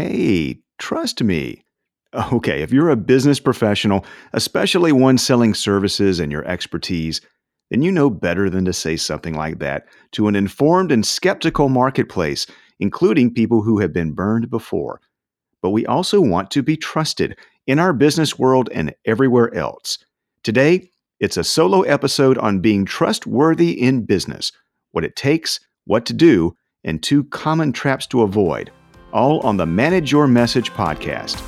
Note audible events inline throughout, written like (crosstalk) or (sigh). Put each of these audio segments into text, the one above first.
Hey, trust me. Okay, if you're a business professional, especially one selling services and your expertise, then you know better than to say something like that to an informed and skeptical marketplace, including people who have been burned before. But we also want to be trusted in our business world and everywhere else. Today, it's a solo episode on being trustworthy in business, what it takes, what to do, and two common traps to avoid, all on the Manage Your Message podcast.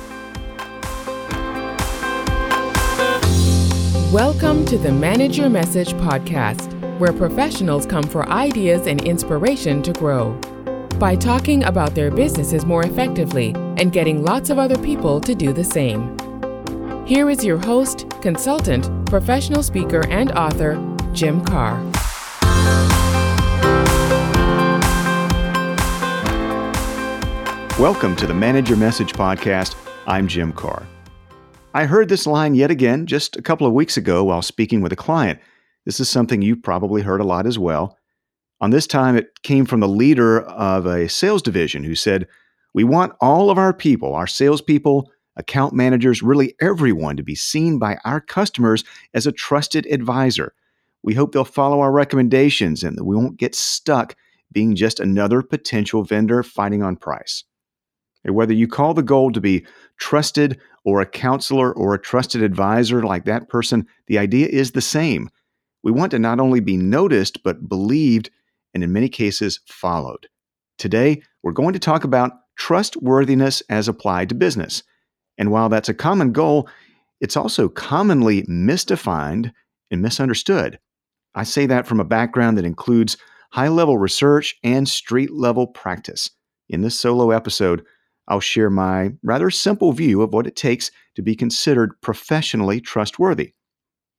Welcome to the Manage Your Message podcast, where professionals come for ideas and inspiration to grow. By talking about their businesses more effectively and getting lots of other people to do the same. Here is your host, consultant, professional speaker, and author, Jim Karrh. Welcome to the Manage Your Message podcast. I'm Jim Karrh. I heard this line yet again just a couple of weeks ago while speaking with a client. This is something you probably heard a lot as well. On this time, it came from the leader of a sales division who said, We want all of our people, our salespeople, account managers, really everyone to be seen by our customers as a trusted advisor. We hope they'll follow our recommendations and that we won't get stuck being just another potential vendor fighting on price. Whether you call the goal to be trusted or a counselor or a trusted advisor like that person, the idea is the same. We want to not only be noticed, but believed and in many cases followed. Today, we're going to talk about trustworthiness as applied to business. And while that's a common goal, it's also commonly misdefined and misunderstood. I say that from a background that includes high level research and street level practice. In this solo episode, I'll share my rather simple view of what it takes to be considered professionally trustworthy.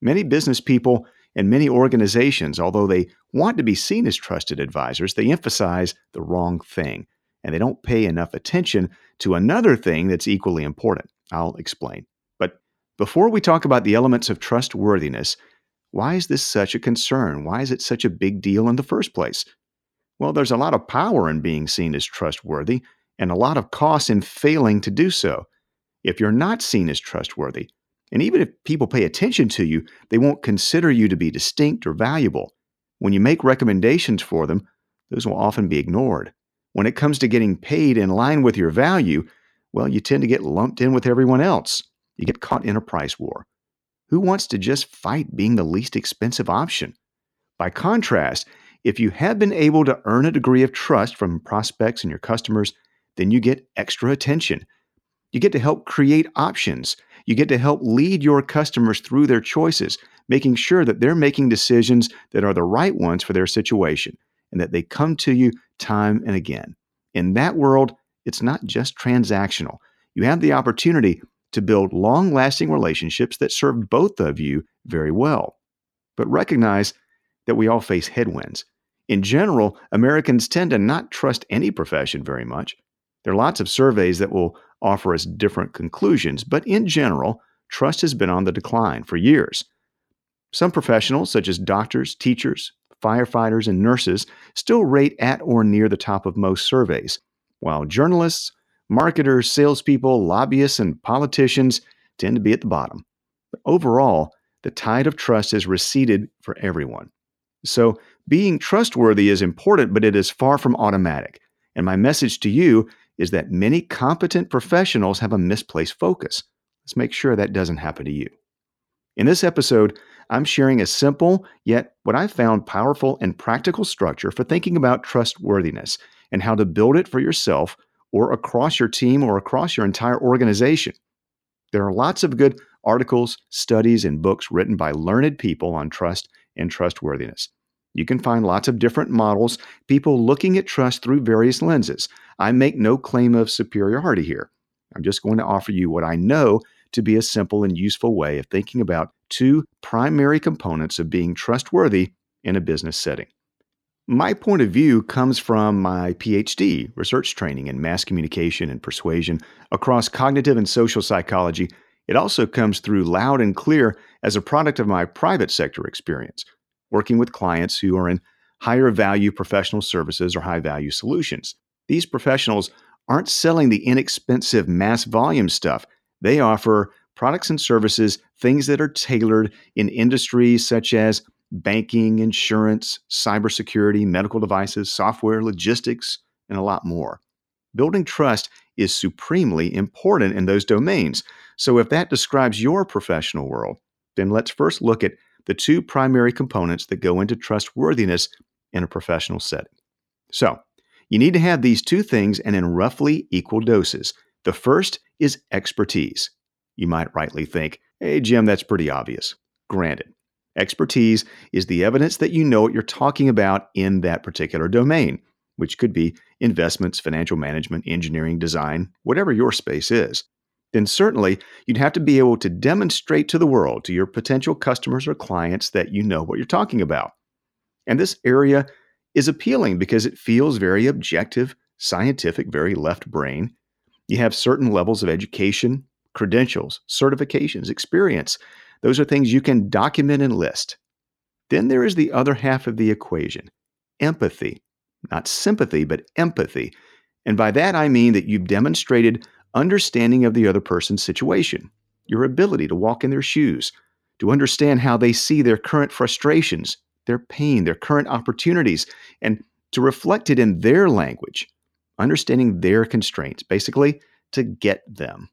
Many business people and many organizations, although they want to be seen as trusted advisors, they emphasize the wrong thing and they don't pay enough attention to another thing that's equally important. I'll explain. But before we talk about the elements of trustworthiness, why is this such a concern? Why is it such a big deal in the first place? Well, there's a lot of power in being seen as trustworthy and a lot of costs in failing to do so. If you're not seen as trustworthy, and even if people pay attention to you, they won't consider you to be distinct or valuable. When you make recommendations for them, those will often be ignored. When it comes to getting paid in line with your value, well, you tend to get lumped in with everyone else. You get caught in a price war. Who wants to just fight being the least expensive option? By contrast, if you have been able to earn a degree of trust from prospects and your customers, then you get extra attention. You get to help create options. You get to help lead your customers through their choices, making sure that they're making decisions that are the right ones for their situation and that they come to you time and again. In that world, it's not just transactional. You have the opportunity to build long lasting relationships that serve both of you very well. But recognize that we all face headwinds. In general, Americans tend to not trust any profession very much. There are lots of surveys that will offer us different conclusions, but in general, trust has been on the decline for years. Some professionals, such as doctors, teachers, firefighters, and nurses, still rate at or near the top of most surveys, while journalists, marketers, salespeople, lobbyists, and politicians tend to be at the bottom. But overall, the tide of trust has receded for everyone. So, being trustworthy is important, but it is far from automatic. And my message to you is that many competent professionals have a misplaced focus. Let's make sure that doesn't happen to you. In this episode, I'm sharing a simple, yet what I found powerful and practical structure for thinking about trustworthiness and how to build it for yourself or across your team or across your entire organization. There are lots of good articles, studies, and books written by learned people on trust and trustworthiness. You can find lots of different models, people looking at trust through various lenses. I make no claim of superiority here. I'm just going to offer you what I know to be a simple and useful way of thinking about two primary components of being trustworthy in a business setting. My point of view comes from my PhD research training in mass communication and persuasion across cognitive and social psychology. It also comes through loud and clear as a product of my private sector experience, working with clients who are in higher value professional services or high value solutions. These professionals aren't selling the inexpensive mass volume stuff. They offer products and services, things that are tailored in industries such as banking, insurance, cybersecurity, medical devices, software, logistics, and a lot more. Building trust is supremely important in those domains. So, if that describes your professional world, then let's first look at the two primary components that go into trustworthiness in a professional setting. So, you need to have these two things and in roughly equal doses. The first is expertise. You might rightly think, hey, Jim, that's pretty obvious. Granted, expertise is the evidence that you know what you're talking about in that particular domain, which could be investments, financial management, engineering, design, whatever your space is. Then certainly you'd have to be able to demonstrate to the world, to your potential customers or clients, that you know what you're talking about. And this area is appealing because it feels very objective, scientific, very left brain. You have certain levels of education, credentials, certifications, experience. Those are things you can document and list. Then there is the other half of the equation empathy, not sympathy, but empathy. And by that I mean that you've demonstrated understanding of the other person's situation, your ability to walk in their shoes, to understand how they see their current frustrations, their pain, their current opportunities, and to reflect it in their language, understanding their constraints, basically to get them.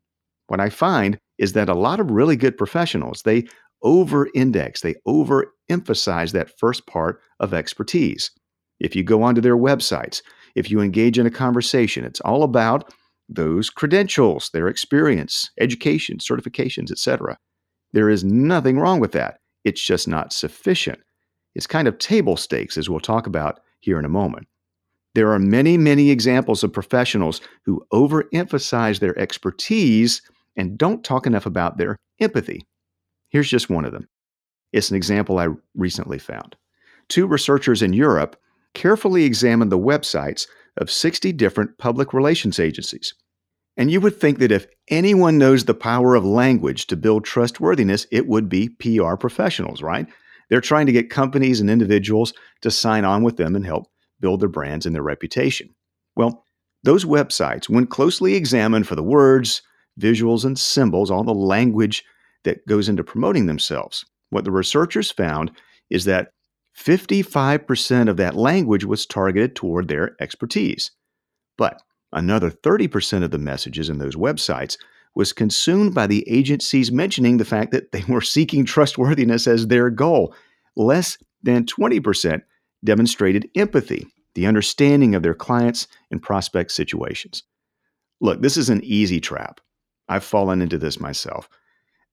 What I find is that a lot of really good professionals, they over index, they overemphasize that first part of expertise. If you go onto their websites, if you engage in a conversation, it's all about those credentials, their experience, education, certifications, etc. There is nothing wrong with that. It's just not sufficient. It's kind of table stakes, as we'll talk about here in a moment. There are many, many examples of professionals who overemphasize their expertise and don't talk enough about their empathy. Here's just one of them. It's an example I recently found. Two researchers in Europe carefully examined the websites of 60 different public relations agencies. And you would think that if anyone knows the power of language to build trustworthiness, it would be PR professionals, right? They're trying to get companies and individuals to sign on with them and help build their brands and their reputation. Well, those websites, when closely examined for the words, visuals, and symbols, all the language that goes into promoting themselves, what the researchers found is that 55% of that language was targeted toward their expertise. But another 30% of the messages in those websites was consumed by the agencies mentioning the fact that they (laughs) were seeking trustworthiness as their goal. Less than 20% demonstrated empathy, the understanding of their clients and prospect situations. Look, this is an easy trap. I've fallen into this myself.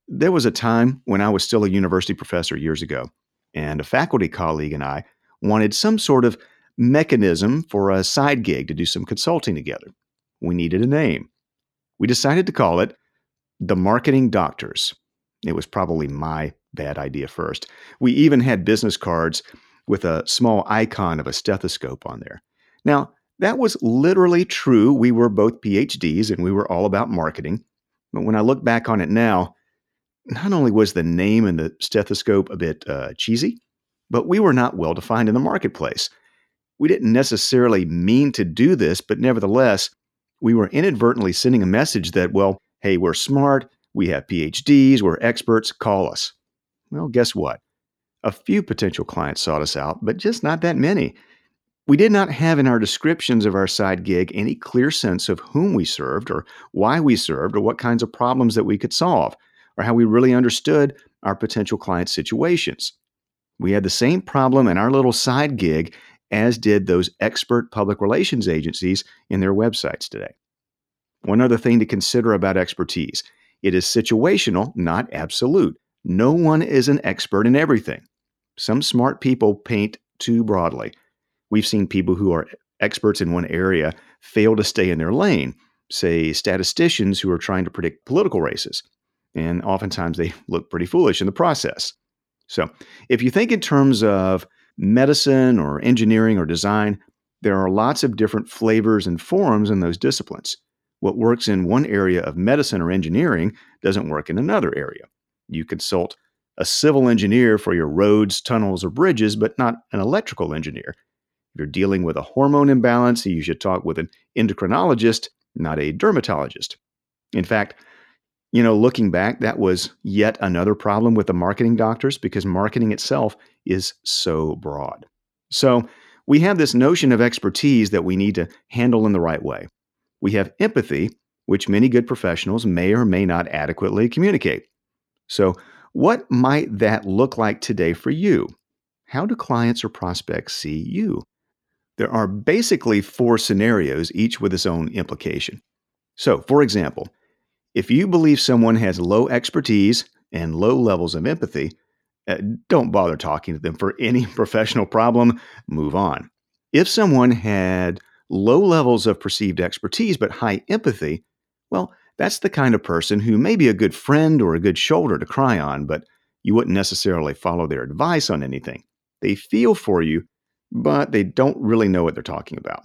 There was a time when I was still a university professor years ago, and a faculty colleague and I wanted some sort of mechanism for a side gig to do some consulting together. We needed a name. We decided to call it the Marketing Doctors. It was probably my bad idea first. We even had business cards with a small icon of a stethoscope on there. Now, that was literally true. We were both PhDs and we were all about marketing. But when I look back on it now, not only was the name and the stethoscope a bit uh, cheesy, but we were not well defined in the marketplace. We didn't necessarily mean to do this, but nevertheless, we were inadvertently sending a message that, well, hey, we're smart, we have PhDs, we're experts, call us. Well, guess what? A few potential clients sought us out, but just not that many. We did not have in our descriptions of our side gig any clear sense of whom we served or why we served or what kinds of problems that we could solve or how we really understood our potential client situations. We had the same problem in our little side gig as did those expert public relations agencies in their websites today. One other thing to consider about expertise it is situational, not absolute. No one is an expert in everything. Some smart people paint too broadly. We've seen people who are experts in one area fail to stay in their lane, say statisticians who are trying to predict political races. And oftentimes they (laughs) look pretty foolish in the process. So, if you think in terms of medicine or engineering or design, there are lots of different flavors and forms in those disciplines. What works in one area of medicine or engineering doesn't work in another area. You consult a civil engineer for your roads, tunnels, or bridges, but not an electrical engineer. If you're dealing with a hormone imbalance, you should talk with an endocrinologist, not a dermatologist. In fact, you know, looking back, that was yet another problem with the marketing doctors because marketing itself is so broad. So we have this notion of expertise that we need to handle in the right way. We have empathy, which many good professionals may or may not adequately communicate. So, what might that look like today for you? How do clients or prospects see you? There are basically four scenarios, each with its own implication. So, for example, if you believe someone has low expertise and low levels of empathy, uh, don't bother talking to them for (laughs) any professional problem. Move on. If someone had low levels of perceived expertise but high empathy, well, that's the kind of person who may be a good friend or a good shoulder to cry on, but you wouldn't necessarily follow their advice on anything. They feel for you, but they don't really know what they're talking about.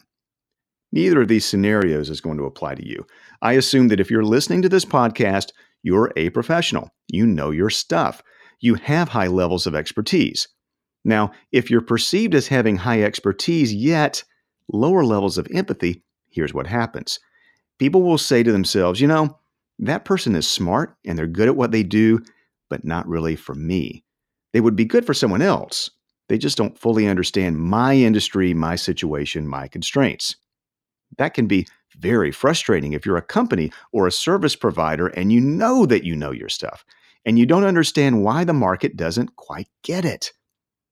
Neither of these scenarios is going to apply to you. I assume that if you're listening to this podcast, you're a professional. You know your stuff. You have high levels of expertise. Now, if you're perceived as having high expertise yet lower levels of empathy, here's what happens. People will say to themselves, you know, that person is smart and they're good at what they do, but not really for me. They would be good for someone else. They just don't fully understand my industry, my situation, my constraints. That can be very frustrating if you're a company or a service provider and you know that you know your stuff and you don't understand why the market doesn't quite get it.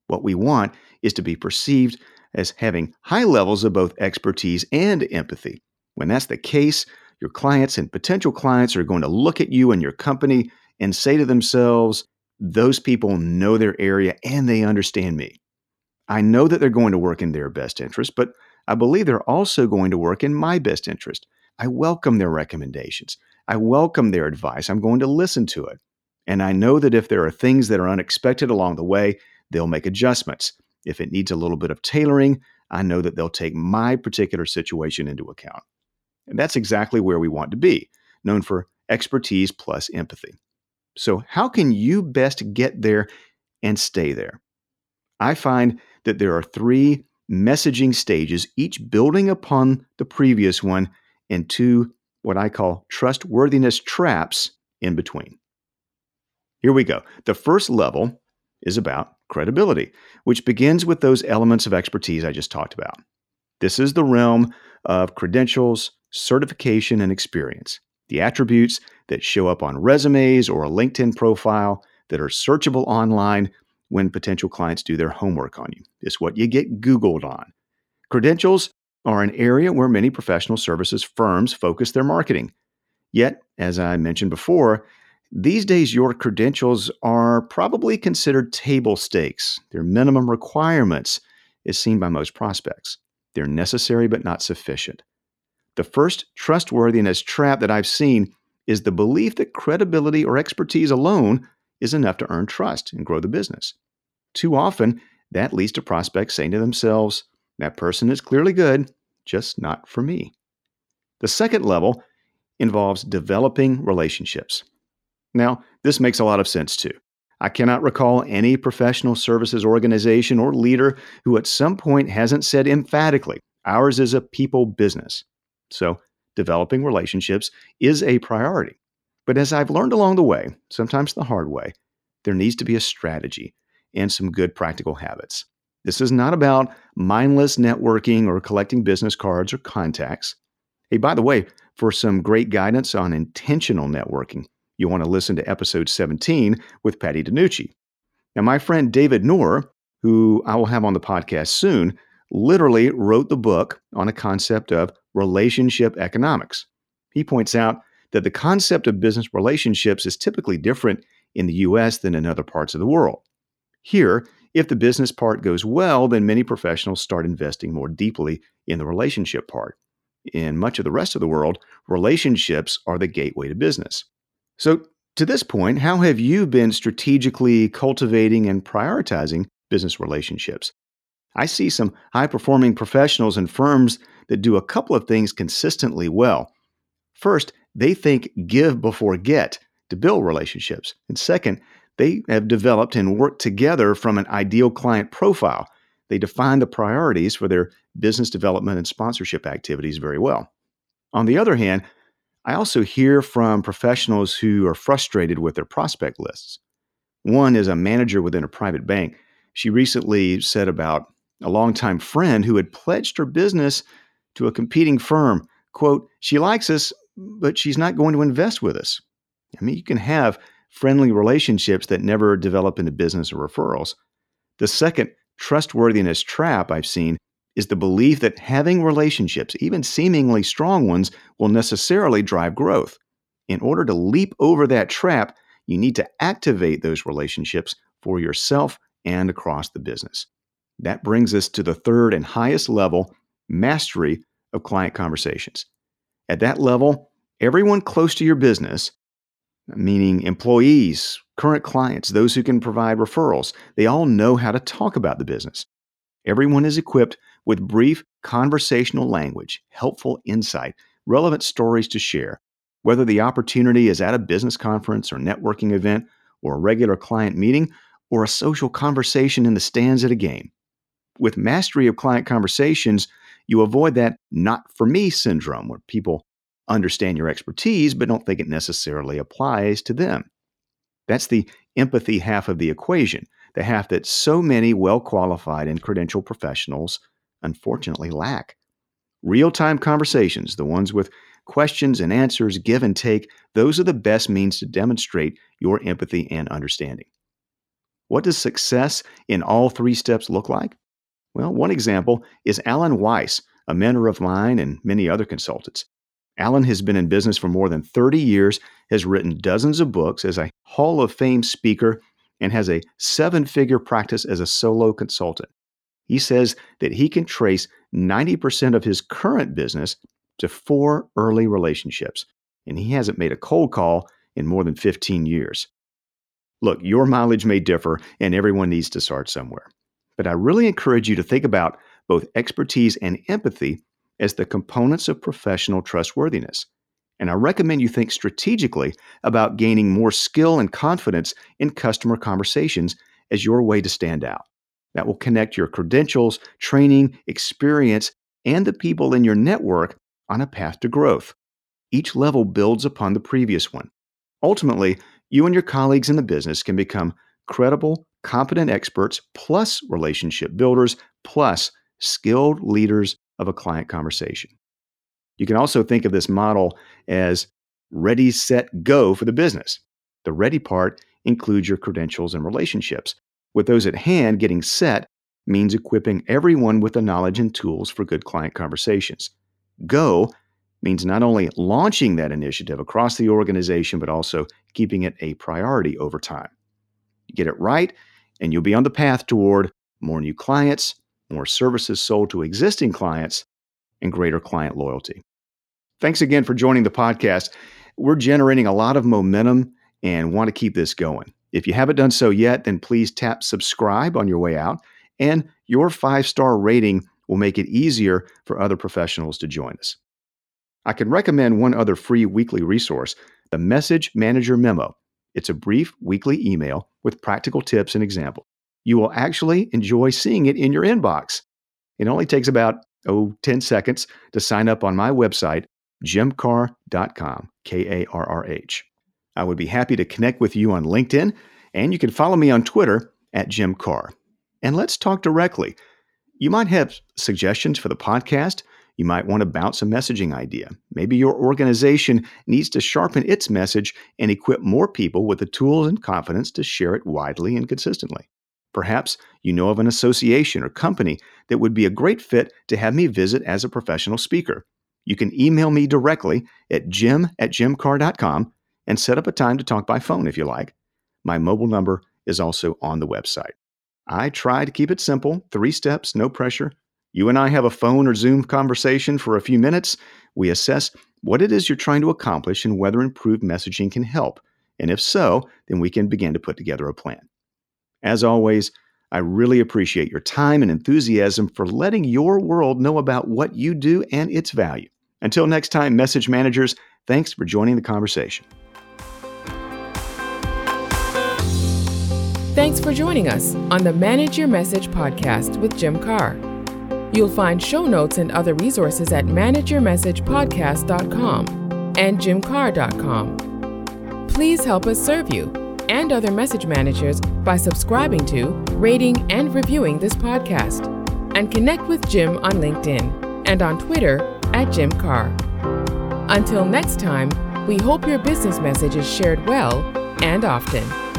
What we want is to be perceived as having high levels of both expertise and empathy. When that's the case, your clients and potential clients are going to look at you and your company and say to themselves, those people know their area and they understand me. I know that they're going to work in their best interest, but I believe they're also going to work in my best interest. I welcome their recommendations. I welcome their advice. I'm going to listen to it. And I know that if there are things that are unexpected along the way, they'll make adjustments. If it needs a little bit of tailoring, I know that they'll take my particular situation into account. And that's exactly where we want to be, known for expertise plus empathy. So, how can you best get there and stay there? I find that there are three messaging stages, each building upon the previous one, and two what I call trustworthiness traps in between. Here we go. The first level is about credibility, which begins with those elements of expertise I just talked about. This is the realm of credentials, certification, and experience, the attributes that show up on resumes or a LinkedIn profile that are searchable online when potential clients do their homework on you. It's what you get Googled on. Credentials are an area where many professional services firms focus their marketing. Yet, as I mentioned before, these days, your credentials are probably considered table stakes. They're minimum requirements, as seen by most prospects. They're necessary but not sufficient. The first trustworthiness trap that I've seen is the belief that credibility or expertise alone is enough to earn trust and grow the business. Too often, that leads to prospects saying to themselves, that person is clearly good, just not for me. The second level involves developing relationships. Now, this makes a lot of sense too. I cannot recall any professional services organization or leader who at some point hasn't said emphatically, ours is a people business. So, developing relationships is a priority. But as I've learned along the way, sometimes the hard way, there needs to be a strategy and some good practical habits. This is not about mindless networking or collecting business cards or contacts. Hey, by the way, for some great guidance on intentional networking, you'll want to listen to episode 17 with Patti DeNucci. Now, my friend David Nour, who I will have on the podcast soon, literally wrote the book on a concept of relationship economics. He points out that the concept of business relationships is typically different in the US than in other parts of the world. Here, if the business part goes well, then many professionals start investing more deeply in the relationship part. In much of the rest of the world, relationships are the gateway to business. So, to this point, how have you been strategically cultivating and prioritizing business relationships? I see some high performing professionals and firms that do a couple of things consistently well. First, they think give before get to build relationships. And second, they have developed and worked together from an ideal client profile. They define the priorities for their business development and sponsorship activities very well. On the other hand, I also hear from professionals who are frustrated with their prospect lists. One is a manager within a private bank. She recently said about a longtime friend who had pledged her business to a competing firm, quote, "She likes us, but she's not going to invest with us." I mean, you can have friendly relationships that never develop into business or referrals. The second trustworthiness trap I've seen is the belief that having relationships, even seemingly strong ones, will necessarily drive growth. In order to leap over that trap, you need to activate those relationships for yourself and across the business. That brings us to the third and highest level mastery of client conversations. At that level, everyone close to your business, meaning employees, current clients, those who can provide referrals, they all know how to talk about the business. Everyone is equipped with brief conversational language, helpful insight, relevant stories to share, whether the opportunity is at a business conference or networking event, or a regular client meeting, or a social conversation in the stands at a game. With mastery of client conversations, you avoid that not for me syndrome where people understand your expertise but don't think it necessarily applies to them. That's the empathy half of the equation, the half that so many well qualified and credentialed professionals unfortunately lack. Real time conversations, the ones with questions and answers, give and take, those are the best means to demonstrate your empathy and understanding. What does success in all three steps look like? Well, one example is Alan Weiss, a mentor of mine and many other consultants. Alan has been in business for more than 30 years, has written dozens of books as a Hall of Fame speaker, and has a seven figure practice as a solo consultant. He says that he can trace 90% of his current business to four early relationships, and he hasn't made a cold call in more than 15 years. Look, your mileage may differ, and everyone needs to start somewhere. But I really encourage you to think about both expertise and empathy as the components of professional trustworthiness. And I recommend you think strategically about gaining more skill and confidence in customer conversations as your way to stand out. That will connect your credentials, training, experience, and the people in your network on a path to growth. Each level builds upon the previous one. Ultimately, you and your colleagues in the business can become credible, competent experts, plus relationship builders, plus skilled leaders of a client conversation. You can also think of this model as ready, set, go for the business. The ready part includes your credentials and relationships. With those at hand, getting set means equipping everyone with the knowledge and tools for good client conversations. Go means not only launching that initiative across the organization, but also keeping it a priority over time. You get it right, and you'll be on the path toward more new clients, more services sold to existing clients, and greater client loyalty. Thanks again for joining the podcast. We're generating a lot of momentum and want to keep this going. If you haven't done so yet, then please tap subscribe on your way out, and your five star rating will make it easier for other professionals to join us. I can recommend one other free weekly resource the Message Manager Memo. It's a brief weekly email with practical tips and examples. You will actually enjoy seeing it in your inbox. It only takes about, oh, 10 seconds to sign up on my website, jimkarrh.com, K A R R H. I would be happy to connect with you on LinkedIn, and you can follow me on Twitter at Jim Karrh. And let's talk directly. You might have suggestions for the podcast you might want to bounce a messaging idea. Maybe your organization needs to sharpen its message and equip more people with the tools and confidence to share it widely and consistently. Perhaps you know of an association or company that would be a great fit to have me visit as a professional speaker. You can email me directly at jim at jimkarrh.com and set up a time to talk by phone if you like. My mobile number is also on the website. I try to keep it simple, three steps, no pressure, you and I have a phone or Zoom conversation for a few minutes. We assess what it is you're trying to accomplish and whether improved messaging can help. And if so, then we can begin to put together a plan. As always, I really appreciate your time and enthusiasm for letting your world know about what you do and its value. Until next time, message managers, thanks for joining the conversation. Thanks for joining us on the Manage Your Message podcast with Jim Karrh. You'll find show notes and other resources at manageyourmessagepodcast.com and jimkarrh.com. Please help us serve you and other message managers by subscribing to, rating, and reviewing this podcast. And connect with Jim on LinkedIn and on Twitter at Jim Karrh. Until next time, we hope your business message is shared well and often.